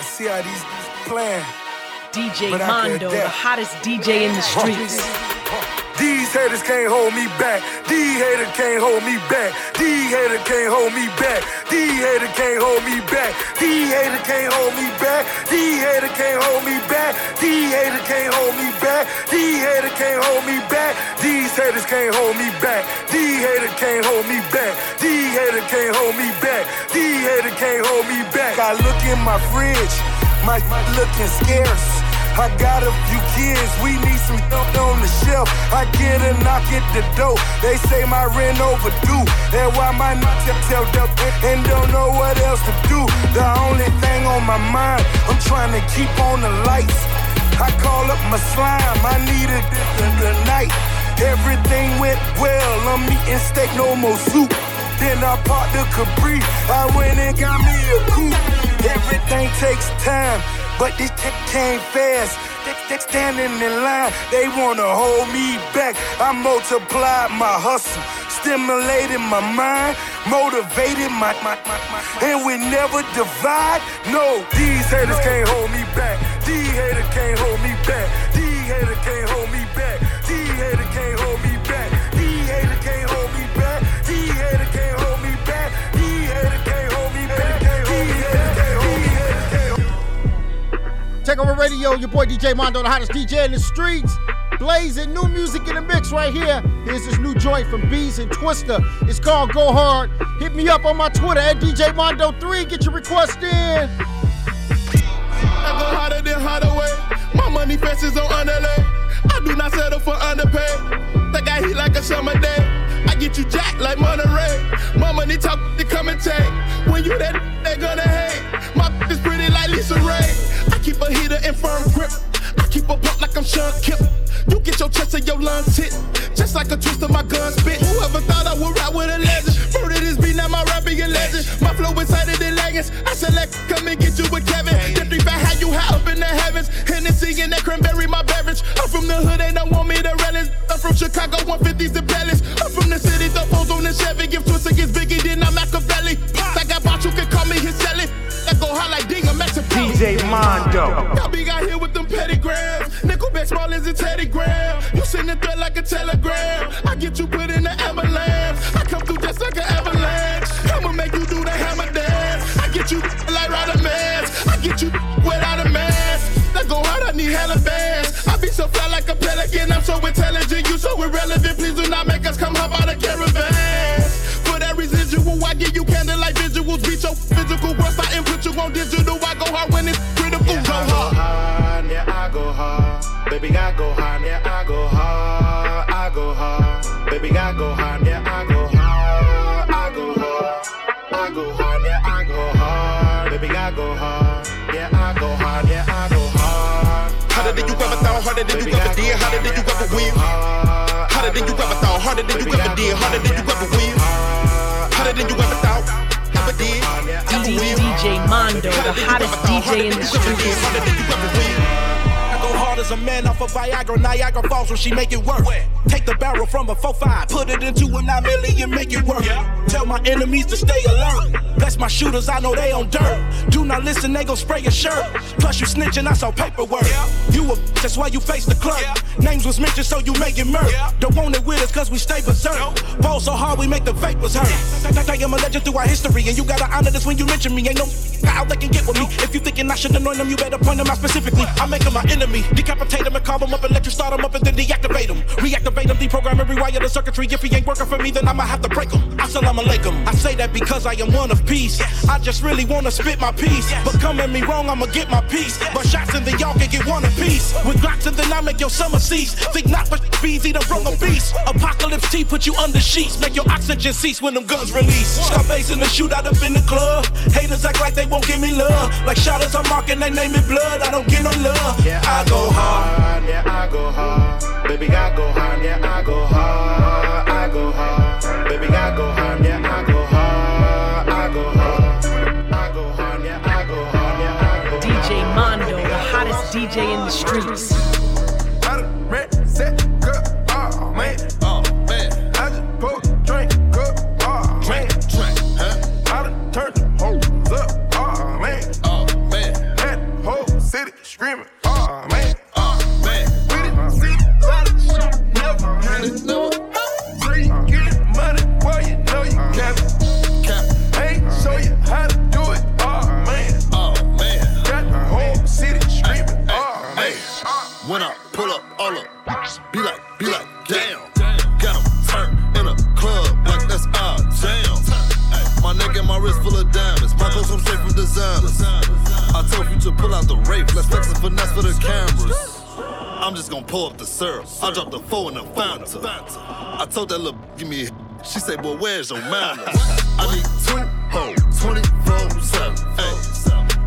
I see how these playing. DJ Mondo, the hottest DJ in the streets. These haters can't hold me back. These haters can't hold me back. These haters can't hold me back. These haters can't hold me back. These haters can't hold me back. These haters can't hold me back. These haters can't hold me back. These haters can't hold me back. These haters can't hold me back. These haters can't hold me back. These haters can't hold me back. These haters can't hold me back. I look in my fridge, my looking scarce. I got a few kids, we need some stuff on the shelf. I get a knock at the door, they say my rent overdue. And why my not tell them and don't know what else to do. The only thing on my mind, I'm trying to keep on the lights. I call up my slime, I need it the night. Everything went well, I'm eating steak, no more soup. Then I parked the Capri, I went and got me a coupe. Everything takes time but this shit came fast. They standing in line, they wanna hold me back. I multiplied my hustle, stimulated my mind, motivated my, my, my, my, and we never divide. No, these haters can't hold me back. These haters can't hold me back. These haters can't hold back. Take over radio, your boy DJ Mondo, the hottest DJ in the streets. Blazing new music in the mix right here. Here's this new joint from Bees and Twista. It's called Go Hard. Hit me up on my Twitter at DJ Mondo3. Get your request in. I go harder than Hardaway. My money fast is on underlay. I do not settle for underpay. That guy heat like a summer day. I get you jacked like Monterey. My money talk, they come and take. When you that, they gonna hate. My is pretty like Lisa Ray. Keep a heater in firm grip. I keep a pump like I'm Shawn Kemp. You get your chest and your lungs hit. Just like a twist of my gun spit. Whoever thought I would ride with a legend? Murder this beat, now my rapping a legend. My flow is tighter than leggings. I select, come and get you with Kevin. The three fat how you high up in the heavens. Hennessy and that cranberry, my beverage. I'm from the hood, they don't want me to relish. I'm from Chicago, 150s and pellets. I'm from the city, the phones on the Chevy. Give twists against Biggie, then I'm Mondo. Y'all big out here with them petty. Nickelback small as a Teddy Graham. You send a threat like a telegram. I get you put in the avalanche. I come through just like an avalanche. I'ma make you do the hammer dance. I get you like Ryder Mask. I get you without a mask. That go hard, I need hella bands. I be so fly like a pelican. I'm so intelligent, you so irrelevant. Please do not make us come hop out of caravan. For that residual, I give you candlelight visuals. Beat your physical worth, I input you on digital. Harder than you ever did, harder than you ever will. Harder than you ever thought, harder than you ever did, harder than you ever will. Harder than you ever thought, ever did, ever will. DJ Mondo, the hottest DJ in the streets. Harder than you ever will. I go hard as a man off of Viagra, Niagara Falls when she make it work. Take the barrel from a 4-5, put it into a 9 million, make it work. Tell my enemies to stay alert. Bless my shooters, I know they on dirt. Do not listen, they gon' spray your shirt. Plus you snitching, I saw paperwork. You a that's why you face the clerk. Names was mentioned, so you make it murk. Don't want it with us, cause we stay berserk. Ball so hard, we make the vapors hurt. I am a legend through our history, and you gotta honor this when you mention me. Ain't no out they can get with me. If you thinking I should anoint them, you better point them out specifically. I make them my enemy. Decapitate them and carve them up and let you start them up and then deactivate them. Reactivate them, deprogram and rewire the circuitry. If he ain't working for me, then I'ma have to break them. Assalamu alaikum. I say that because I am one of peace. I just really wanna spit my piece. But come at me wrong, I'ma get my piece. But shots and then y'all can get one apiece. With Glocks and then I make your summer cease. Think not but be eat a brung a beast. Apocalypse T put you under sheets. Make your oxygen cease when them guns release. Scarface in the shootout up in the club. Haters act like they won't give me love. Like shotters I'm marking, they name it blood. I don't get no love. Yeah, I go hard. yeah, I go hard. Baby, I go hard, yeah, I go hard. I go hard. Baby, I go hard, yeah, I go hard. I go hard. I go hard, yeah, I go hard, yeah, I go DJ Mondo, the hottest DJ in the streets. I I got my wrist full of diamonds. My clothes come straight from designers. I told you to pull out the rape. Let's flex and finesse for the cameras. I'm just gonna pull up the syrup. I dropped the four in the Fanta. I told that little give me. She say, "Boy, where's your manners?" I need two hoes, 24 seven. Hey,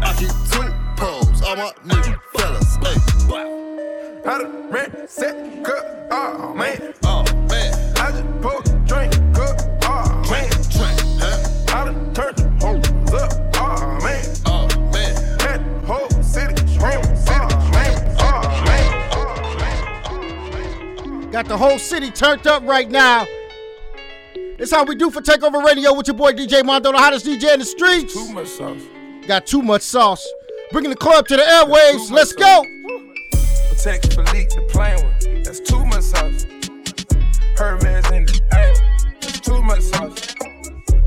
I keep two poles. All my new fellas. Hey, how the rent set cut? Oh man. Oh. Got the whole city turned up right now. It's how we do for Takeover Radio with your boy DJ Mondo, the hottest DJ in the streets. Too much sauce. Got too much sauce. Bringing the club to the airwaves. Let's go. Patek Philippe the plain one. That's too much sauce. Hermes in the air. That's too much sauce.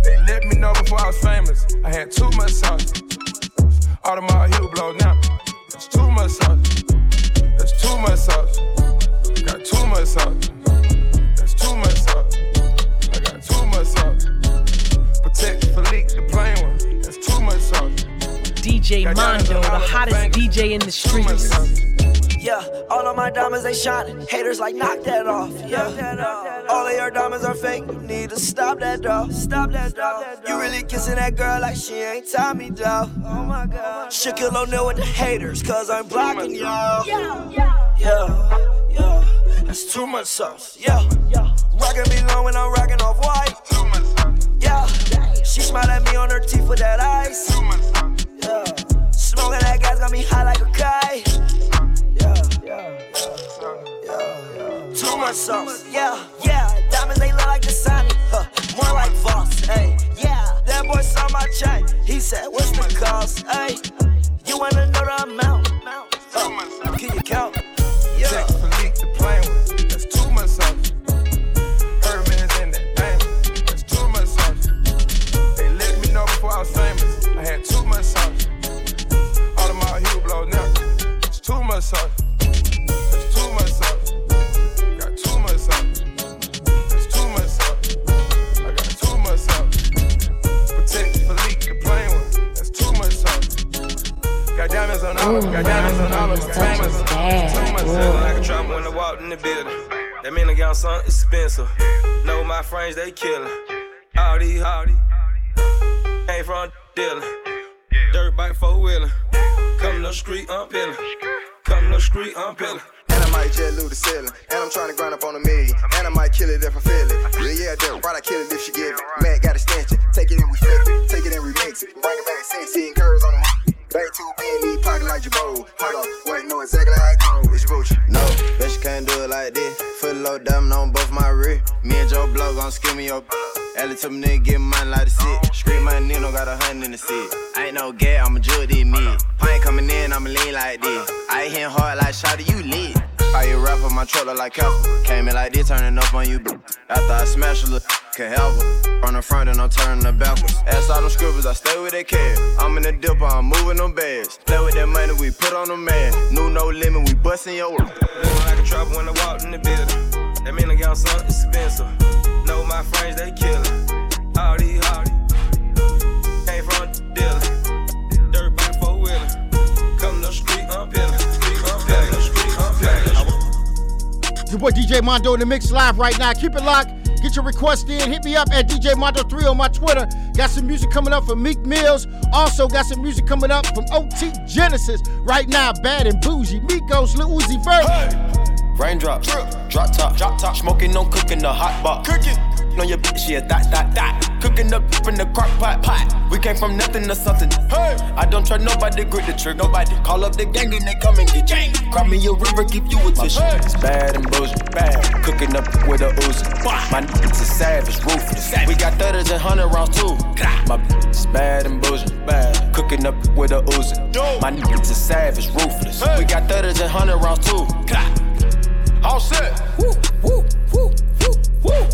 They let me know before I was famous. I had too much sauce. Audemars heel blow now. That's too much sauce. That's too much sauce. Got much sauce. That's too much sauce. I got too much sauce. Patek Philippe the plain one. That's too much sauce. DJ Mondo, the hottest DJ in the streets. Yeah, all of my diamonds they shining. Haters like knock that off. Yeah, all of your diamonds are fake. You need to stop that though. Stop that dog. You really kissing that girl like she ain't Tommy dog. Oh my god. Shaquille O'Neal with the haters, cause I'm blocking y'all. Yeah, yeah, that's too much sauce. Yeah, rockin' me long when I'm rockin' off white. Yeah, she smiled at me on her teeth with that ice. Yeah, smoking that gas got me high like a kite. Yeah, yeah, yeah, yeah. Too much sauce. Yeah, yeah. Diamonds they look like the sun. Huh. More like Voss. Hey, yeah. That boy saw my chain. He said, What's the cost? Hey, you wanna know the amount? Huh. Can you count? Yeah. A. I ain't no gay, I'm a jewel this mid. Pint coming in, I'ma lean like this. I ain't hitting hard like shot you lit. How you rapper, my trailer like Casper. Came in like this, turning up on you. After I smash a little, can help her. On the front and I'm turning the backwards. Ass all them scribbles, I stay with that cash. I'm in the dipper, I'm moving them bags. Play with that money, we put on the man. New no limit, we bustin' your work. Living like a trapper when I walked in the building. That mean I got something expensive. Know my friends, they killin'. All these. Ain't. Dirt bike four wheeling. Come to street, I'm peeling. Street, I'm peeling. Street, I'm peeling. Your boy DJ Mondo in the mix live right now. Keep it locked. Get your request in. Hit me up at DJ Mondo3 on my Twitter. Got some music coming up from Meek Mills. Also got some music coming up from OT Genasis. Right now, Bad and Boujee. Migos, Lil Uzi Vert. Raindrops, drop top, drop top, smoking, no cooking the hot pot. Cooking. On your bitch, yeah, that, that, that. Cooking up in the crock pot, pot. We came from nothing to something. Hey, I don't try nobody, grip the trigger. Nobody call up the gang and they come and get gang. Crop me a river, give you a tissue. It's bad and bullshit, bad. Cooking up with a Uzi. My niggas is savage, ruthless. We got thudders and hundred rounds too. My bitch is bad and bullshit, bad. Cooking up with a Uzi. My niggas is savage, ruthless. We got thudders and hundred rounds too. All set. Woo, woo, woo, woo, woo.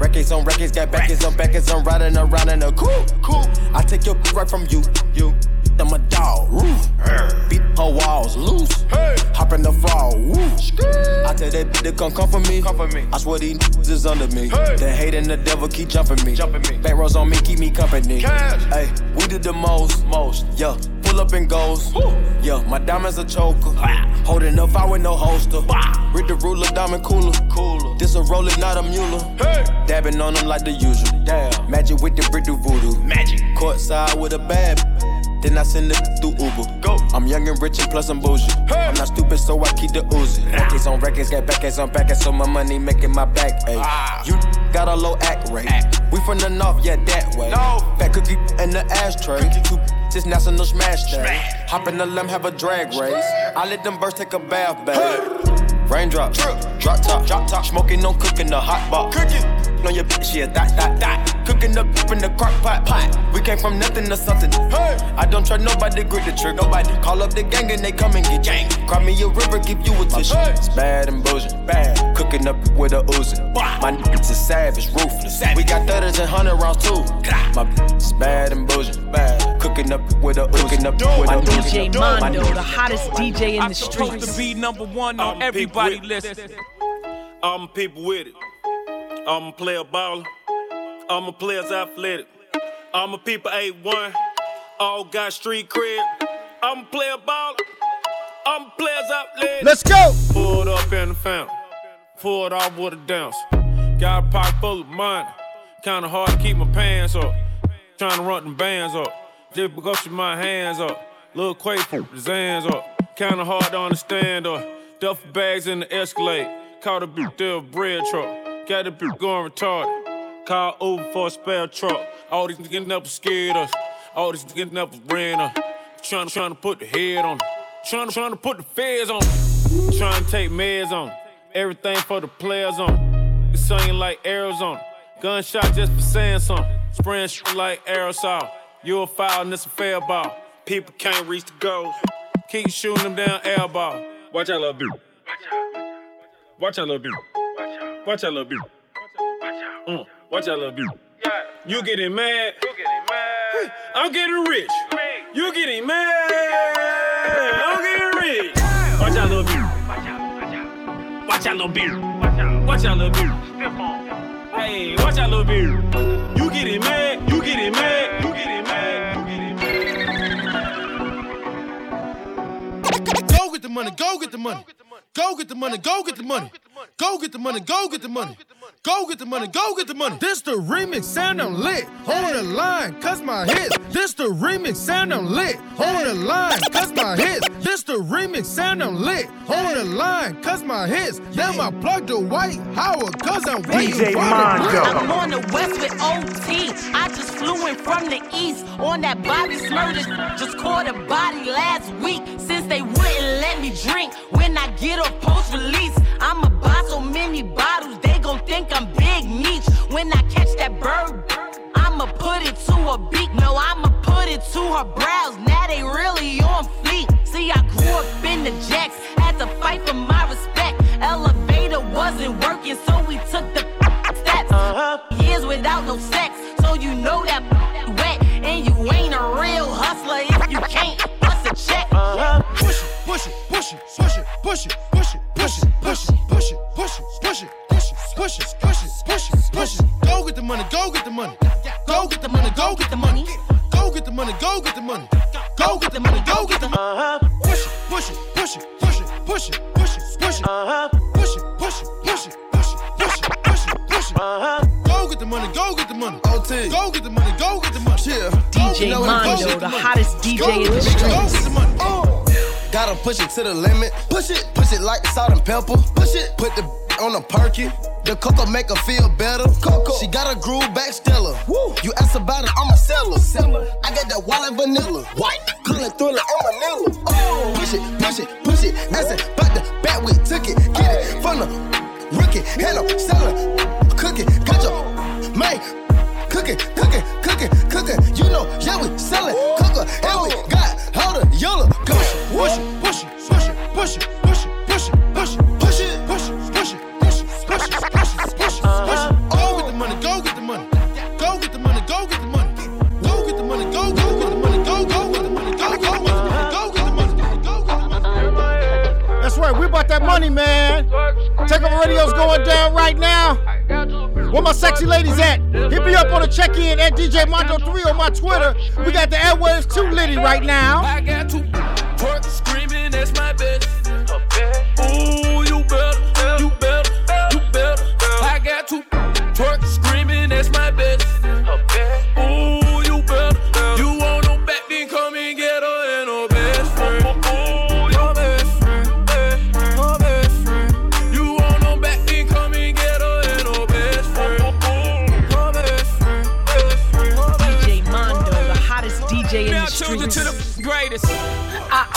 Records on records, got backers on backers, I'm riding around in a cool, cool. I take your right from you, you. I'm a dog, roof. Beat her walls loose. Hey. Hop in the fall, woo. I tell that bitch to come come for me. Come for me. I swear these niggas is under me. Hey. The hate and the devil keep jumping me. Jumping me. Back rows on me, keep me company. Cash. Hey, we did the most, most, yeah. Pull up and goes. Yeah, my diamonds a choker. Holding up, I with no holster. With the ruler, diamond cooler. Cooler. This a roller, not a mule. Hey. Dabbing on them like the usual. Damn. Magic with the brick do voodoo. Magic. Courtside with a bad. Then I send it through Uber. Go. I'm young and rich and plus I'm bougie. Hey. I'm not stupid, so I keep the Uzi. Records on records, got backers on backers, so my money making my back. Ah. You got a low act rate. Act. We from the north, yeah, that way. No. Fat cookie in the ashtray. Cookie. This national smash day. Smash. Hop in the limb, have a drag race. I let them birds take a bath, babe. Hey. Raindrop, drop top, drop top, smoking no cooking the hot box. Cooking on your bitch, yeah, that, that, that. Cooking up in the crock pot, pot. We came from nothing to something. Hey, I don't trust nobody, to grip the trick. Nobody call up the gang and they come and get gang. Cry me a river, give you a tissue. Hey. It's bad and bullshit, bad. Cooking up with a Uzi. My niggas is savage, ruthless. Savage. We got thudders and hundred rounds too. My bitch is bad and bullshit, bad. Cooking up with a cooking up with a DJ Mondo, the hottest DJ in the streets. I'm supposed to be number one on everybody list. I'm people with it. I'm play a player baller. I'm a player's athletic. I'm a people A1. All got street cred. I'm play a player baller. I'm a player's athletic. Let's go. Pulled up in the fountain. Pulled off with a dance. Got a pocket full of money. Kinda hard to keep my pants up. Trying to run them bands up. Just because you my hands up. Little Quake, his hands up. Kinda hard to understand up. Duffel bags in the Escalade. Caught a bitch through a bread truck. Got a bitch going retarded. Call Uber for a spare truck. All these niggas never scared us. All these niggas never ran us. Trying, trying to put the head on. Trying, trying to put the feds on. Trying to take meds on. Everything for the players on. It's singing like Arizona. Gunshot just for saying something. Spraying shit like aerosol. You a foul and it's a fair ball. People can't reach the goals. Keep shooting them down air ball. Watch out, little bit. Watch out, little bit. Watch out, little bit. Mm. Watch out, little bit. You getting mad? I'm getting rich. You getting mad? I'm getting rich. Watch out, little bit. Watch out, little bit. Watch out, little bit. Hey, watch out, little bit. You getting mad? You getting mad? You getting mad. Go get the money. Go get the money. Go get the money. Go get the money. Go get the money. Go get the money. Go get the money. Go get the money. This the remix sound I'm lit. On the line, cause my hits. This the remix sound I'm lit. On the line, cause my hits. This the remix sound I'm lit. On the line, cause my hits. Then I plug the Dwight Howard, cause I'm DJ Mondo. I'm on the west with OT. I just flew in from the east on that Bobby Shmurda. Just caught a body last week since they wouldn't let me drink when I get off post release. I'ma buy so many bottles, they gon' think I'm Big Meech. When I catch that bird, I'ma put it to her beak. No, I'ma put it to her brows. Now they really on fleek. See, I grew up in the jacks, had to fight for my respect. Elevator wasn't working, so we took the steps. Uh-huh. Years without no sex, so you know that wet. And you ain't a real hustler if you can't bust a check. Uh-huh. Push it, push it, push it, push it, push it, push it, push it, push it, push it, push it, push it, push it, push it, push it, push it, push it. Go get the money, go get the money. Go get the money, go get the money. Go get the money, go get the money. Go get the money, go get the money. Uh-huh. Push it, push it, push it, push it, push it, push it, push it. Uh-huh. Push it, push it, push it, push it, push it, push it, push it. Uh-huh. Go get the money, go get the money. OT. Go get the money, go get the money. Yeah. DJ Mondo, the hottest DJ in the streets. Gotta push it to the limit. Push it, push it like salt and pepper. Push it, put the on a perky. The cocoa make her feel better. Coco. She got a groove back stellar. Woo. You ask about it, I'm a seller. seller. I got that wallet vanilla. White, cooling thriller, I'm vanilla. Oh. Push it, push it, push it. Ask it about the bat we took it. Get it from the rookie. Hello, seller. Cook it, got your man. Cook it, cook it, cook it, cook it. You know, yeah, we sellin' cooker. And we got hold of yellow. Push it, push it, push it, push it, push it, push it, push it, push it, push it, push it, push it, push it, push it. Go get the money, go get the money. Go get the money, go get the money. Go get the money, go, go get the money, go, go get the money, go, go get the money, go get the money, go get the money. That's right, we about that money, man. Takeover Radio's going down right now. Where my sexy ladies at? Hit me up on the check-in at DJ Mondo3 on my Twitter. We got the airwaves too litty right now. I got two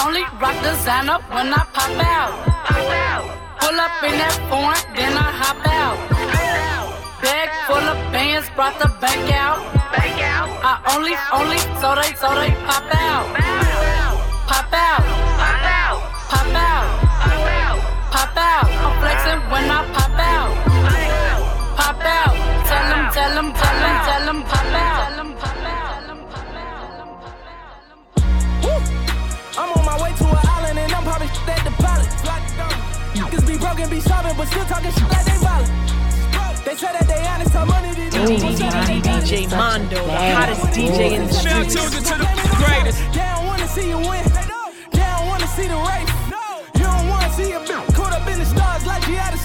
only rock designer when I pop out. Pull up in that foreign, then I hop out. Bag full of bands, brought the bank out. I only, only, so they, so they. Pop out. Pop out. Be broken, be sobbing, but still talking shit like they violent. They say that they honest, how money they do. DJ Mondo, the hottest DJ in the Now streets. tuned into the greatest. They don't wanna see you win. They don't wanna see the race. You don't wanna see a bitch caught up in the stars like you out of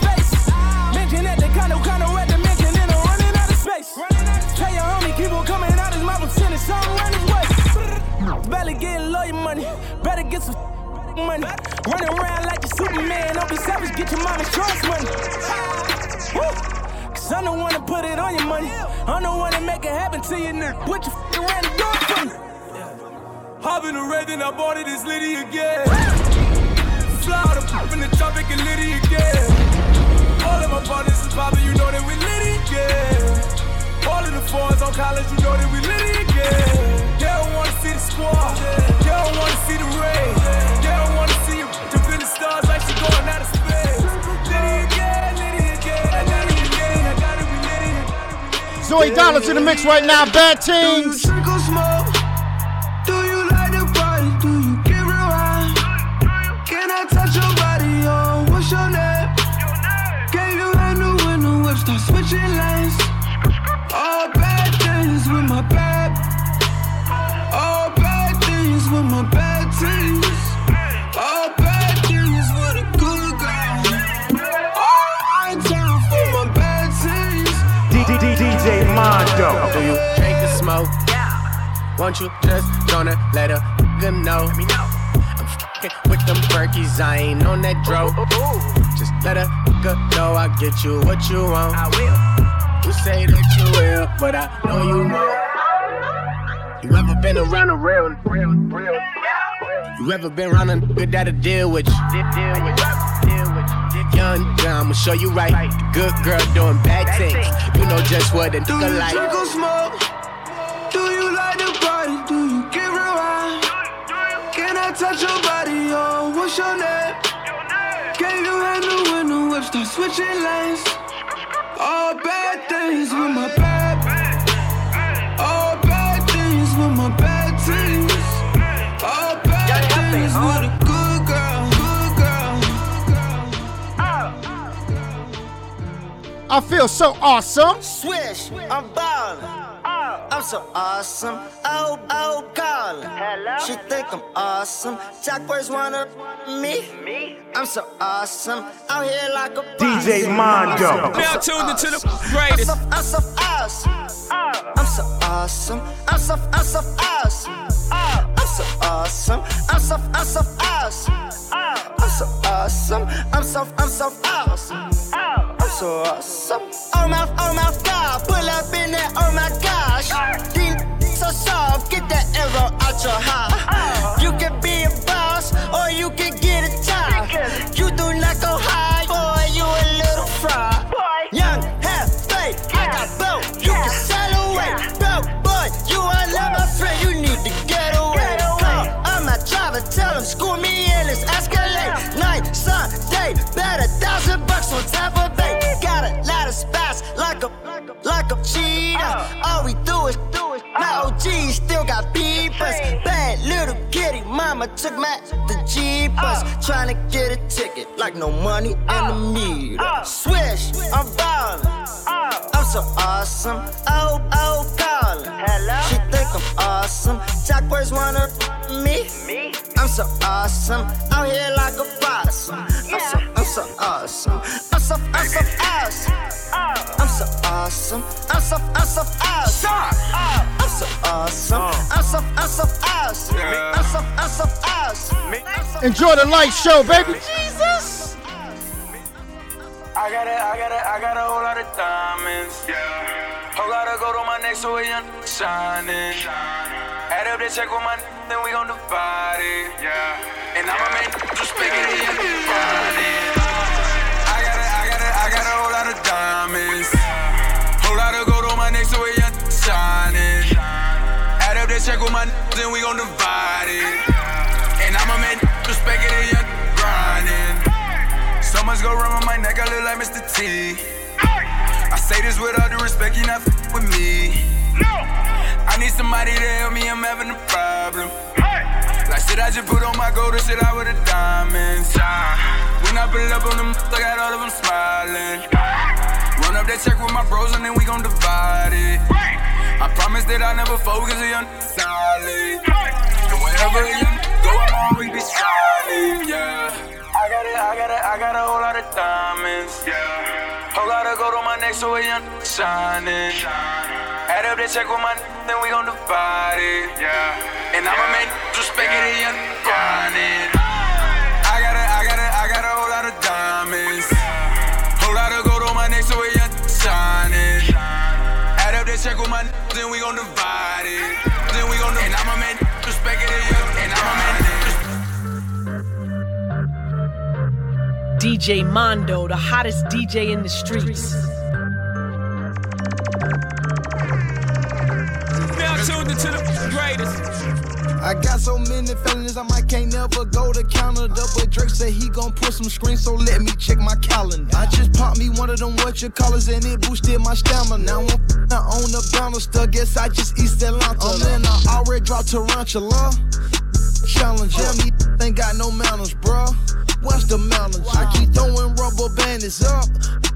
money. Running around like you Superman. Don't be savage, get your mama's trust money. Woo. Cause I'm the one to put it on your money. I'm the one to make it happen to you, nigga. What you f***ing around the door for me? Hop in the red, then I bought it, it's Liddy again. Fly out the in the tropic and Liddy again. All of my partners is poppin', you know that we Liddy again. All of the fours on college, you know that we Liddy again. Dollars in the mix right now. Bad teams. Smoke? Won't you just gonna let a nigga know? I'm fucking with them Berkeys, I ain't on that dro. Just let a nigga know I get you what you want. I will. You say that you will, but I know you won't. You ever been around a real, real, real? You ever been around a nigga that'll deal with you? Young, young, I'ma show you right. Good girl doing bad things. You know just what a Do nigga like. Touch your body? Oh, what's your name? Can you handle when the whip start switching lanes? All bad things with my bad. All bad things with my bad teams. All bad things with a good girl. Good girl. I feel so awesome. Swish, I'm ballin'. I'm so awesome. Oh, oh, callin'. Hello. She think I'm awesome. Jack boys wanna me. Me. I'm so awesome. Out here like a DJ Mondo. Now tuned into the greatest. I'm so, I'm so awesome. I'm so awesome. I'm so, I'm so awesome. I'm so awesome. I'm so, I'm so awesome. I'm so awesome. I'm so, I'm so awesome. I'm so awesome. Oh my, oh my arrow out mama took my the jeepers. Uh. Trying to get a ticket like no money in the uh. meter. Uh. Swish, I'm ballin'. I'm so so awesome. Oh, oh, calling. Hello. She think I'm awesome. Talk words wanna me. Me. I'm so awesome. Out here like a possum. I'm so, I'm so awesome. I'm so, I'm so awesome. I'm so awesome. I'm so, I'm so awesome. I'm so awesome. I'm so, I'm so awesome. I'm so, I'm so awesome. Enjoy the light show, baby. Jesus. I got it, I got it, I got a whole lot of diamonds. Yeah. Whole lot of gold on my neck, so we young shining. Add up the check with my then we gon' divide it. Yeah. And I'ma make you spaghetti and divide it. I got it, I got it, I got a whole lot of diamonds. Whole lot of gold on my neck, so we young shining. Add check with my then we gon' divide it. And I'ma make you spaghetti and grinding. So much go wrong on my neck, I look like Mr. T. I say this with all due respect, you not f- with me. I need somebody to help me, I'm having a problem. Like shit, I just put on my gold and shit out with the diamonds. When I pull up on them, I got all of them smiling. Run up that check with my bros and then we gon' divide it. I promise that I never focus on young solid. And wherever you go, I'm always be shining, yeah. I got it, I got it, I got a whole lot of diamonds. Yeah. Whole lot of gold on my neck, so we young shining. Add up the check with my then we gon' divide it. Yeah. And I'ma make you spaghetti and grinding. Check with my then we gon' divide it. Then we gon' and I'ma make you spaghetti and I'ma make DJ Mondo, the hottest DJ in the streets. Now tuned into the greatest. I got so many feelings, I might can't never go to Canada. But Drake said he gon' put some screens, so let me check my calendar. I just popped me one of them what you callers and it boosted my stamina. Now I'm f***ing on the stuff, guess I just East Atlanta. Oh man, I already dropped Tarantula. Challenge, Challenger, me ain't got no manners, bruh. What's the manners? I keep throwing rubber bandits up.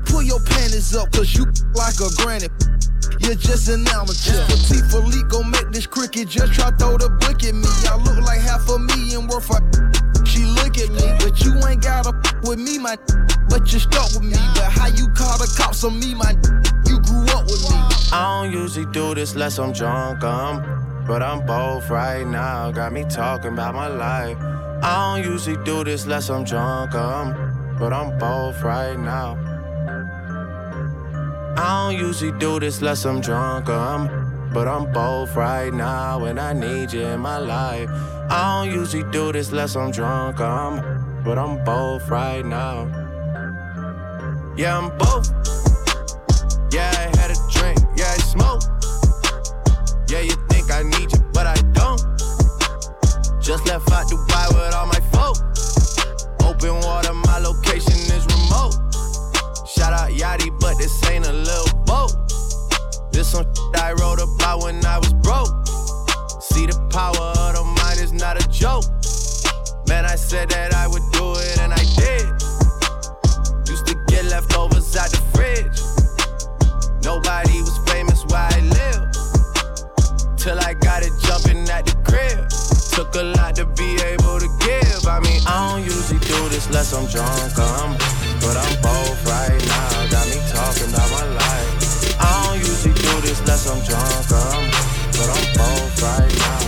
Pull your panties up, cause you like a granny. You're just an amateur. Patek Philippe gon' make this cricket. Just try throw the book at me. I look like half a million worth of. She look at me, but you ain't gotta with me, my. But you stuck with me. But how you call the cops on me, my? You grew up with me. I don't usually do this unless I'm drunk, um, but I'm both right now. Got me talking about my life. I don't usually do this unless I'm drunk, um, but I'm both right now. I don't usually do this unless I'm drunk, um, but I'm both right now, and I need you in my life. I don't usually do this unless I'm drunk, um, but I'm both right now. Yeah, I'm both. Yeah, I had a drink. Yeah, I smoke. Yeah, you think I need you, but I don't. Just left out Dubai with all my folk. Open water, my location is remote. Shout out Yachty, but this ain't a little boat. This some I wrote about when I was broke. See the power of the mind is not a joke. Man, I said that I would do it and I did. Used to get leftovers out the fridge. Nobody was famous where I live. Till I got it jumping at the crib. Took a lot to be able to give. I mean, I don't usually do this unless I'm drunk, um, but I'm both right now. Got me talking about my life. I don't usually do this unless I'm drunk, um, but I'm both right now.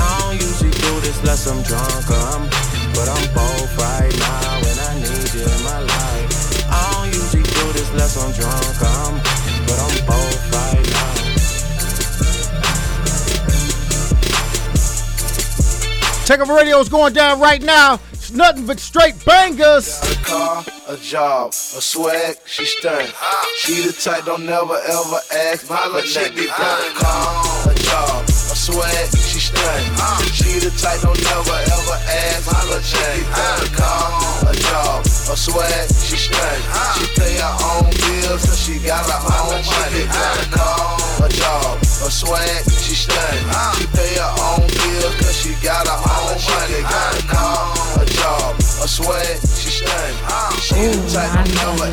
I don't usually do this unless I'm drunk, um, but I'm both right now, I need you in my life. I don't usually do this unless I'm drunk, um, but I'm both right now. Radio is going down right now. It's nothing but straight bangers. Got a car, a job, a swag, she stunned. She the type don't never ever ask my little chick be got a car, a job, a swag, she stunned. She the type don't never ever ask my little chick be got a car, a job, a swag, she stunned. She pay her own bills cause she got her own money. Got a car, a job, a swag, she stunned. She a stunned. She the type don't never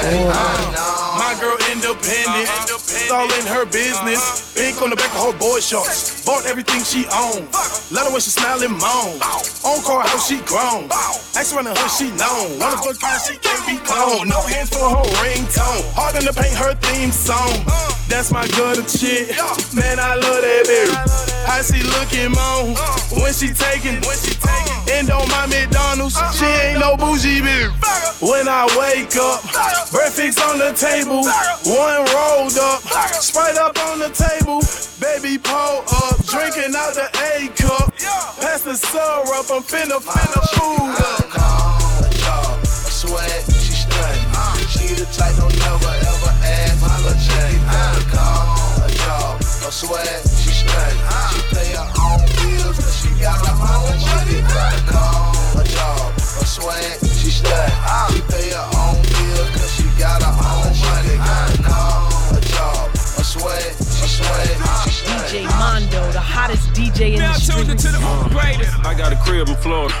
ever ask my girl independent, it's all in her business. Pink on the back of her boy shorts. Bought everything she owned. Let her when she smile and moan. On car how she grown. Ask around hood she known. One of her kind she can't be cloned. No hands for her ringtone. Hard to paint her theme song. That's my gutter chick. Man, I love that bitch. How she looking on when she taking, when she taking. And on my McDonald's, uh-huh. she ain't no bougie bitch. When I wake up, breakfast on the table, one rolled up, Sprite up on the table, baby pull up, drinking out the A cup, pass the syrup, I'm finna finna food up. Sweat, she stunning. Uh. She the type don't never ever ask I got a crib in Florida,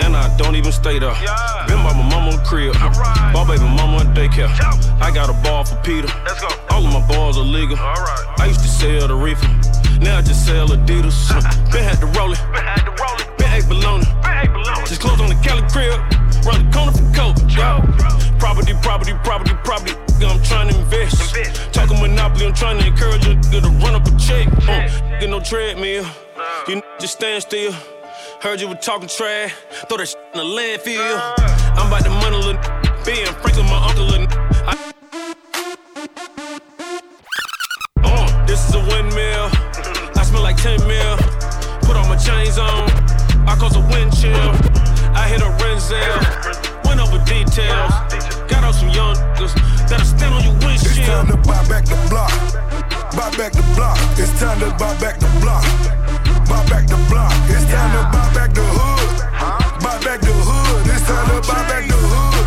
and I don't even stay there. Been by my mama crib, bought baby mama a daycare. I got a ball for Peter. All of my balls are legal. I used to sell the reefer, now I just sell Adidas. Been had to roll it, been ate bologna. Just closed on the Cali crib, run the corner for coke. Property, property, property, property. I'm trying to invest. Talking monopoly, I'm trying to encourage a nigga to run up a check. Uh, get no treadmill. You n- just stand still. Heard you were talking trash. Throw that in the landfill. I'm about to money, little n- being Franklin, my uncle, little I- Uh, this is a windmill. I smell like 10 mil. Put all my chains on. I cause a wind chill. I hit a Renzel. Went over details. Got out some young niggas that'll stand on your windshield. It's time to buy back the block. Buy back the block. It's time to buy back the block. Buy back the block. It's time to buy back the hood. Buy back the hood. It's time to buy back the hood.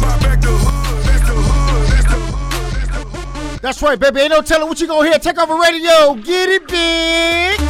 Buy back the hood. It's the hood. It's the That's right, baby. Ain't no telling what you gonna hear. Takeover Radio. Get it big.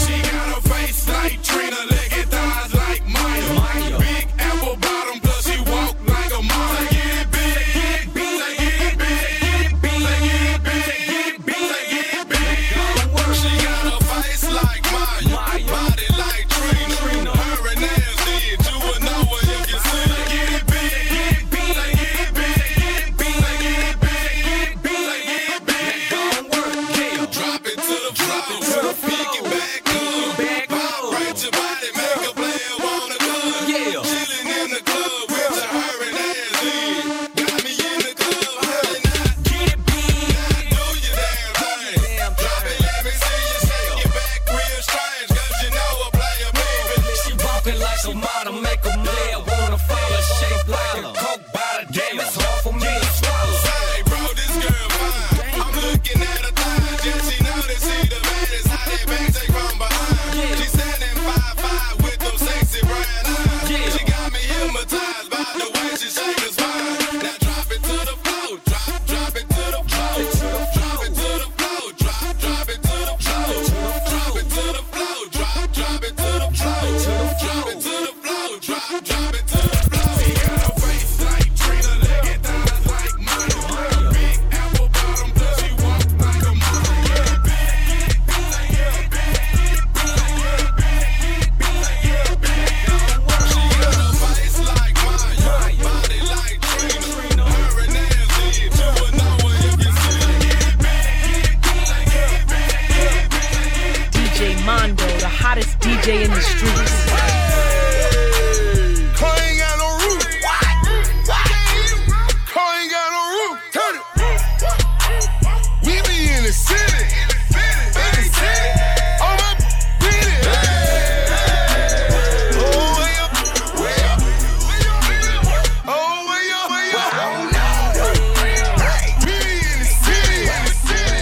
In the city.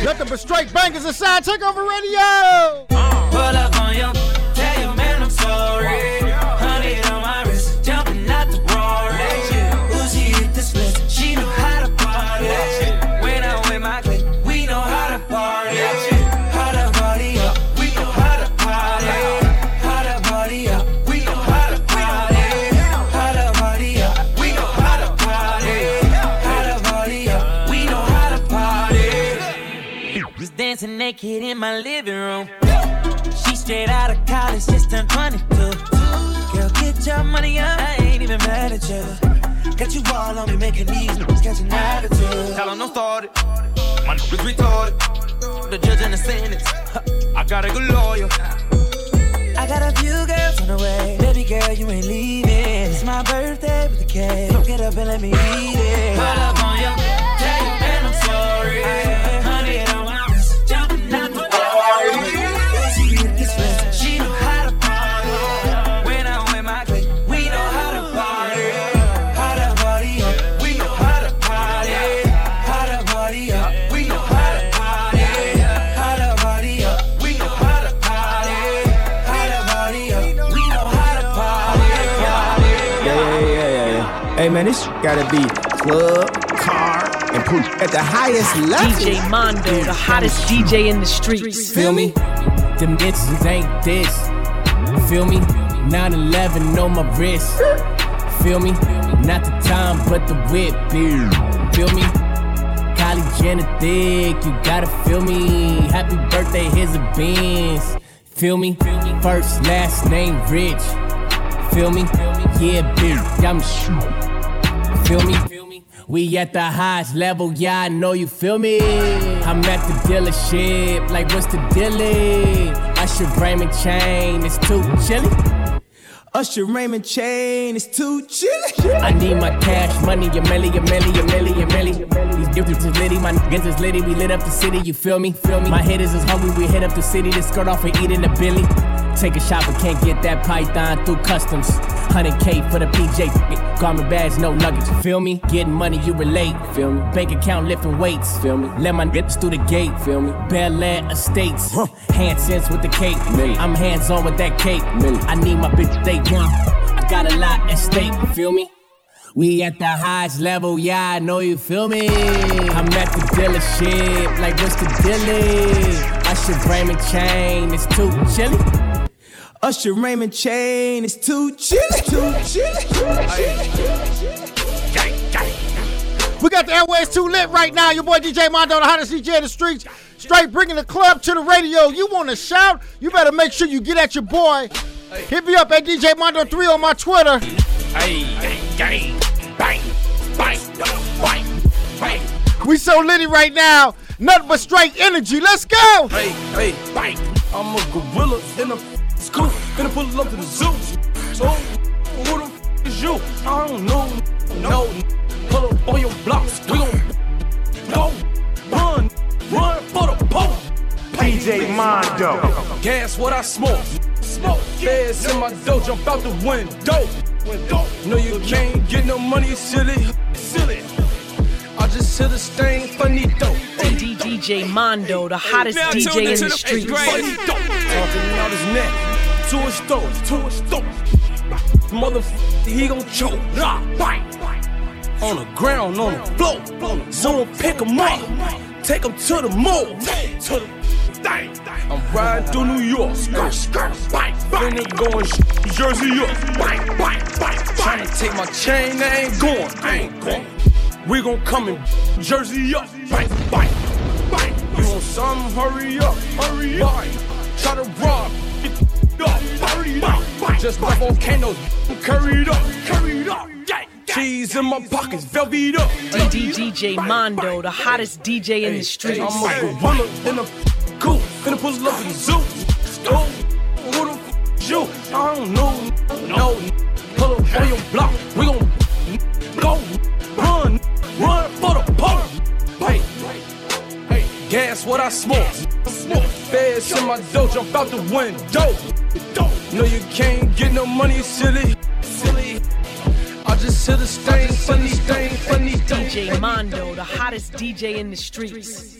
Nothing but straight bangers inside. Takeover Radio. Kid in my living room. She straight out of college, just turned 22. Girl, get your money up, I ain't even mad at you. Got you all on me, making these niggas catch an attitude. Tell don't start it. My niggas retarded. The judge and the sentence. I got a good lawyer. I got a few girls on the way. Baby girl, you ain't leaving. It's my birthday with the cake. So get up and let me eat it. Pull up on your tell and I'm sorry. Honey, on this gotta be club, car, and poop at the highest level. DJ Mondo, the hottest DJ in the streets. Feel me? Them bitches ain't this. Feel me? 9-11 on my wrist. Feel me? Not the time, but the whip. Feel me? Kylie Jenner thick, you gotta feel me. Happy birthday, here's a Benz. Feel me? First, last name, Rich. Feel me? Yeah, bitch, I'm sh- Feel me? Feel me? We at the highest level, yeah, I know you feel me. I'm at the dealership, like what's the dealie? Usher Raymond chain, it's too chilly. Usher Raymond chain is too chilly. I need my cash money, a milli, a milli, a milli, a milli. These different is litty, my niggas is litty. We lit up the city, you feel me? Feel me? My hitters is hungry, we hit up the city to skirt off and eat in the Billy. Take a shot, but can't get that python through customs. 100K for the PJ, garment bags, no luggage. Feel me? Getting money, you relate. Feel me? Bank account lifting weights. Feel me? Let my niggas through the gate. Feel me? Bel Air Estates. Hand sense with the cake. I'm hands on with that cake. I need my bitch to stay young. I got a lot at stake. Feel me? We at the highest level, yeah, I know you feel me. I'm at the dealership, like what's the dealie? Usher Raymond chain, it's too chilly. Usher Raymond chain is too chilly. Too chilly. We got the airways too lit right now. Your boy DJ Mondo, the hottest DJ in the streets. Straight bringing the club to the radio. You want to shout? You better make sure you get at your boy. Hit me up at DJ Mondo 3 on my Twitter. Hey, gang, bang, bang, bang, bang. We so litty right now. Nothing but straight energy. Let's go. Hey, hey, bang. I'm a gorilla in a school. Gonna pull up to the zoo. So, who the f is you? I don't know. No, pull up on your blocks. We gon' go, run, run for the pole. DJ Mondo. Gas what I smoke. Smoke. Feds in my dough, jump out the window. No, you can't get no money, silly, silly. Just hit a stain, funny dope. DJ Mondo, the hottest Now DJ in the the streets. Funny dope. Talking out his neck, to his throat, to his throat. Motherfucker, he gon' choke. Nah, bang. On the ground, on the floor. Someone pick him up, take him to the mall. To the thing. I'm riding through New York, skirt, skirt, bang, bang. Finna going sh- Jersey up, bang, bang, bang. Tryna take my chain, I ain't going, I ain't going. We gon' come in Jersey up, bang, bang, bang. You want something? Hurry up, hurry up. Bang. Try to rob, get up, hurry up. Just like volcanoes, curried up, curried up. Cheese in my pockets, velvet up. DD DJ Mondo, the hottest DJ in the streets. I'm a gorilla in a cool. Finna pull up in the zoo. Go. Who the f is you? I don't know. No. Pull up on your block. We gon' go. Run. Run for the pole. Hey. Hey. Gas what I smoke. Smoke. Feds in my dough. Jump out the window. No, you can't get no money, silly. Silly. I just hit a stain, funny stain, funny DJ Mondo, the hottest DJ in the streets.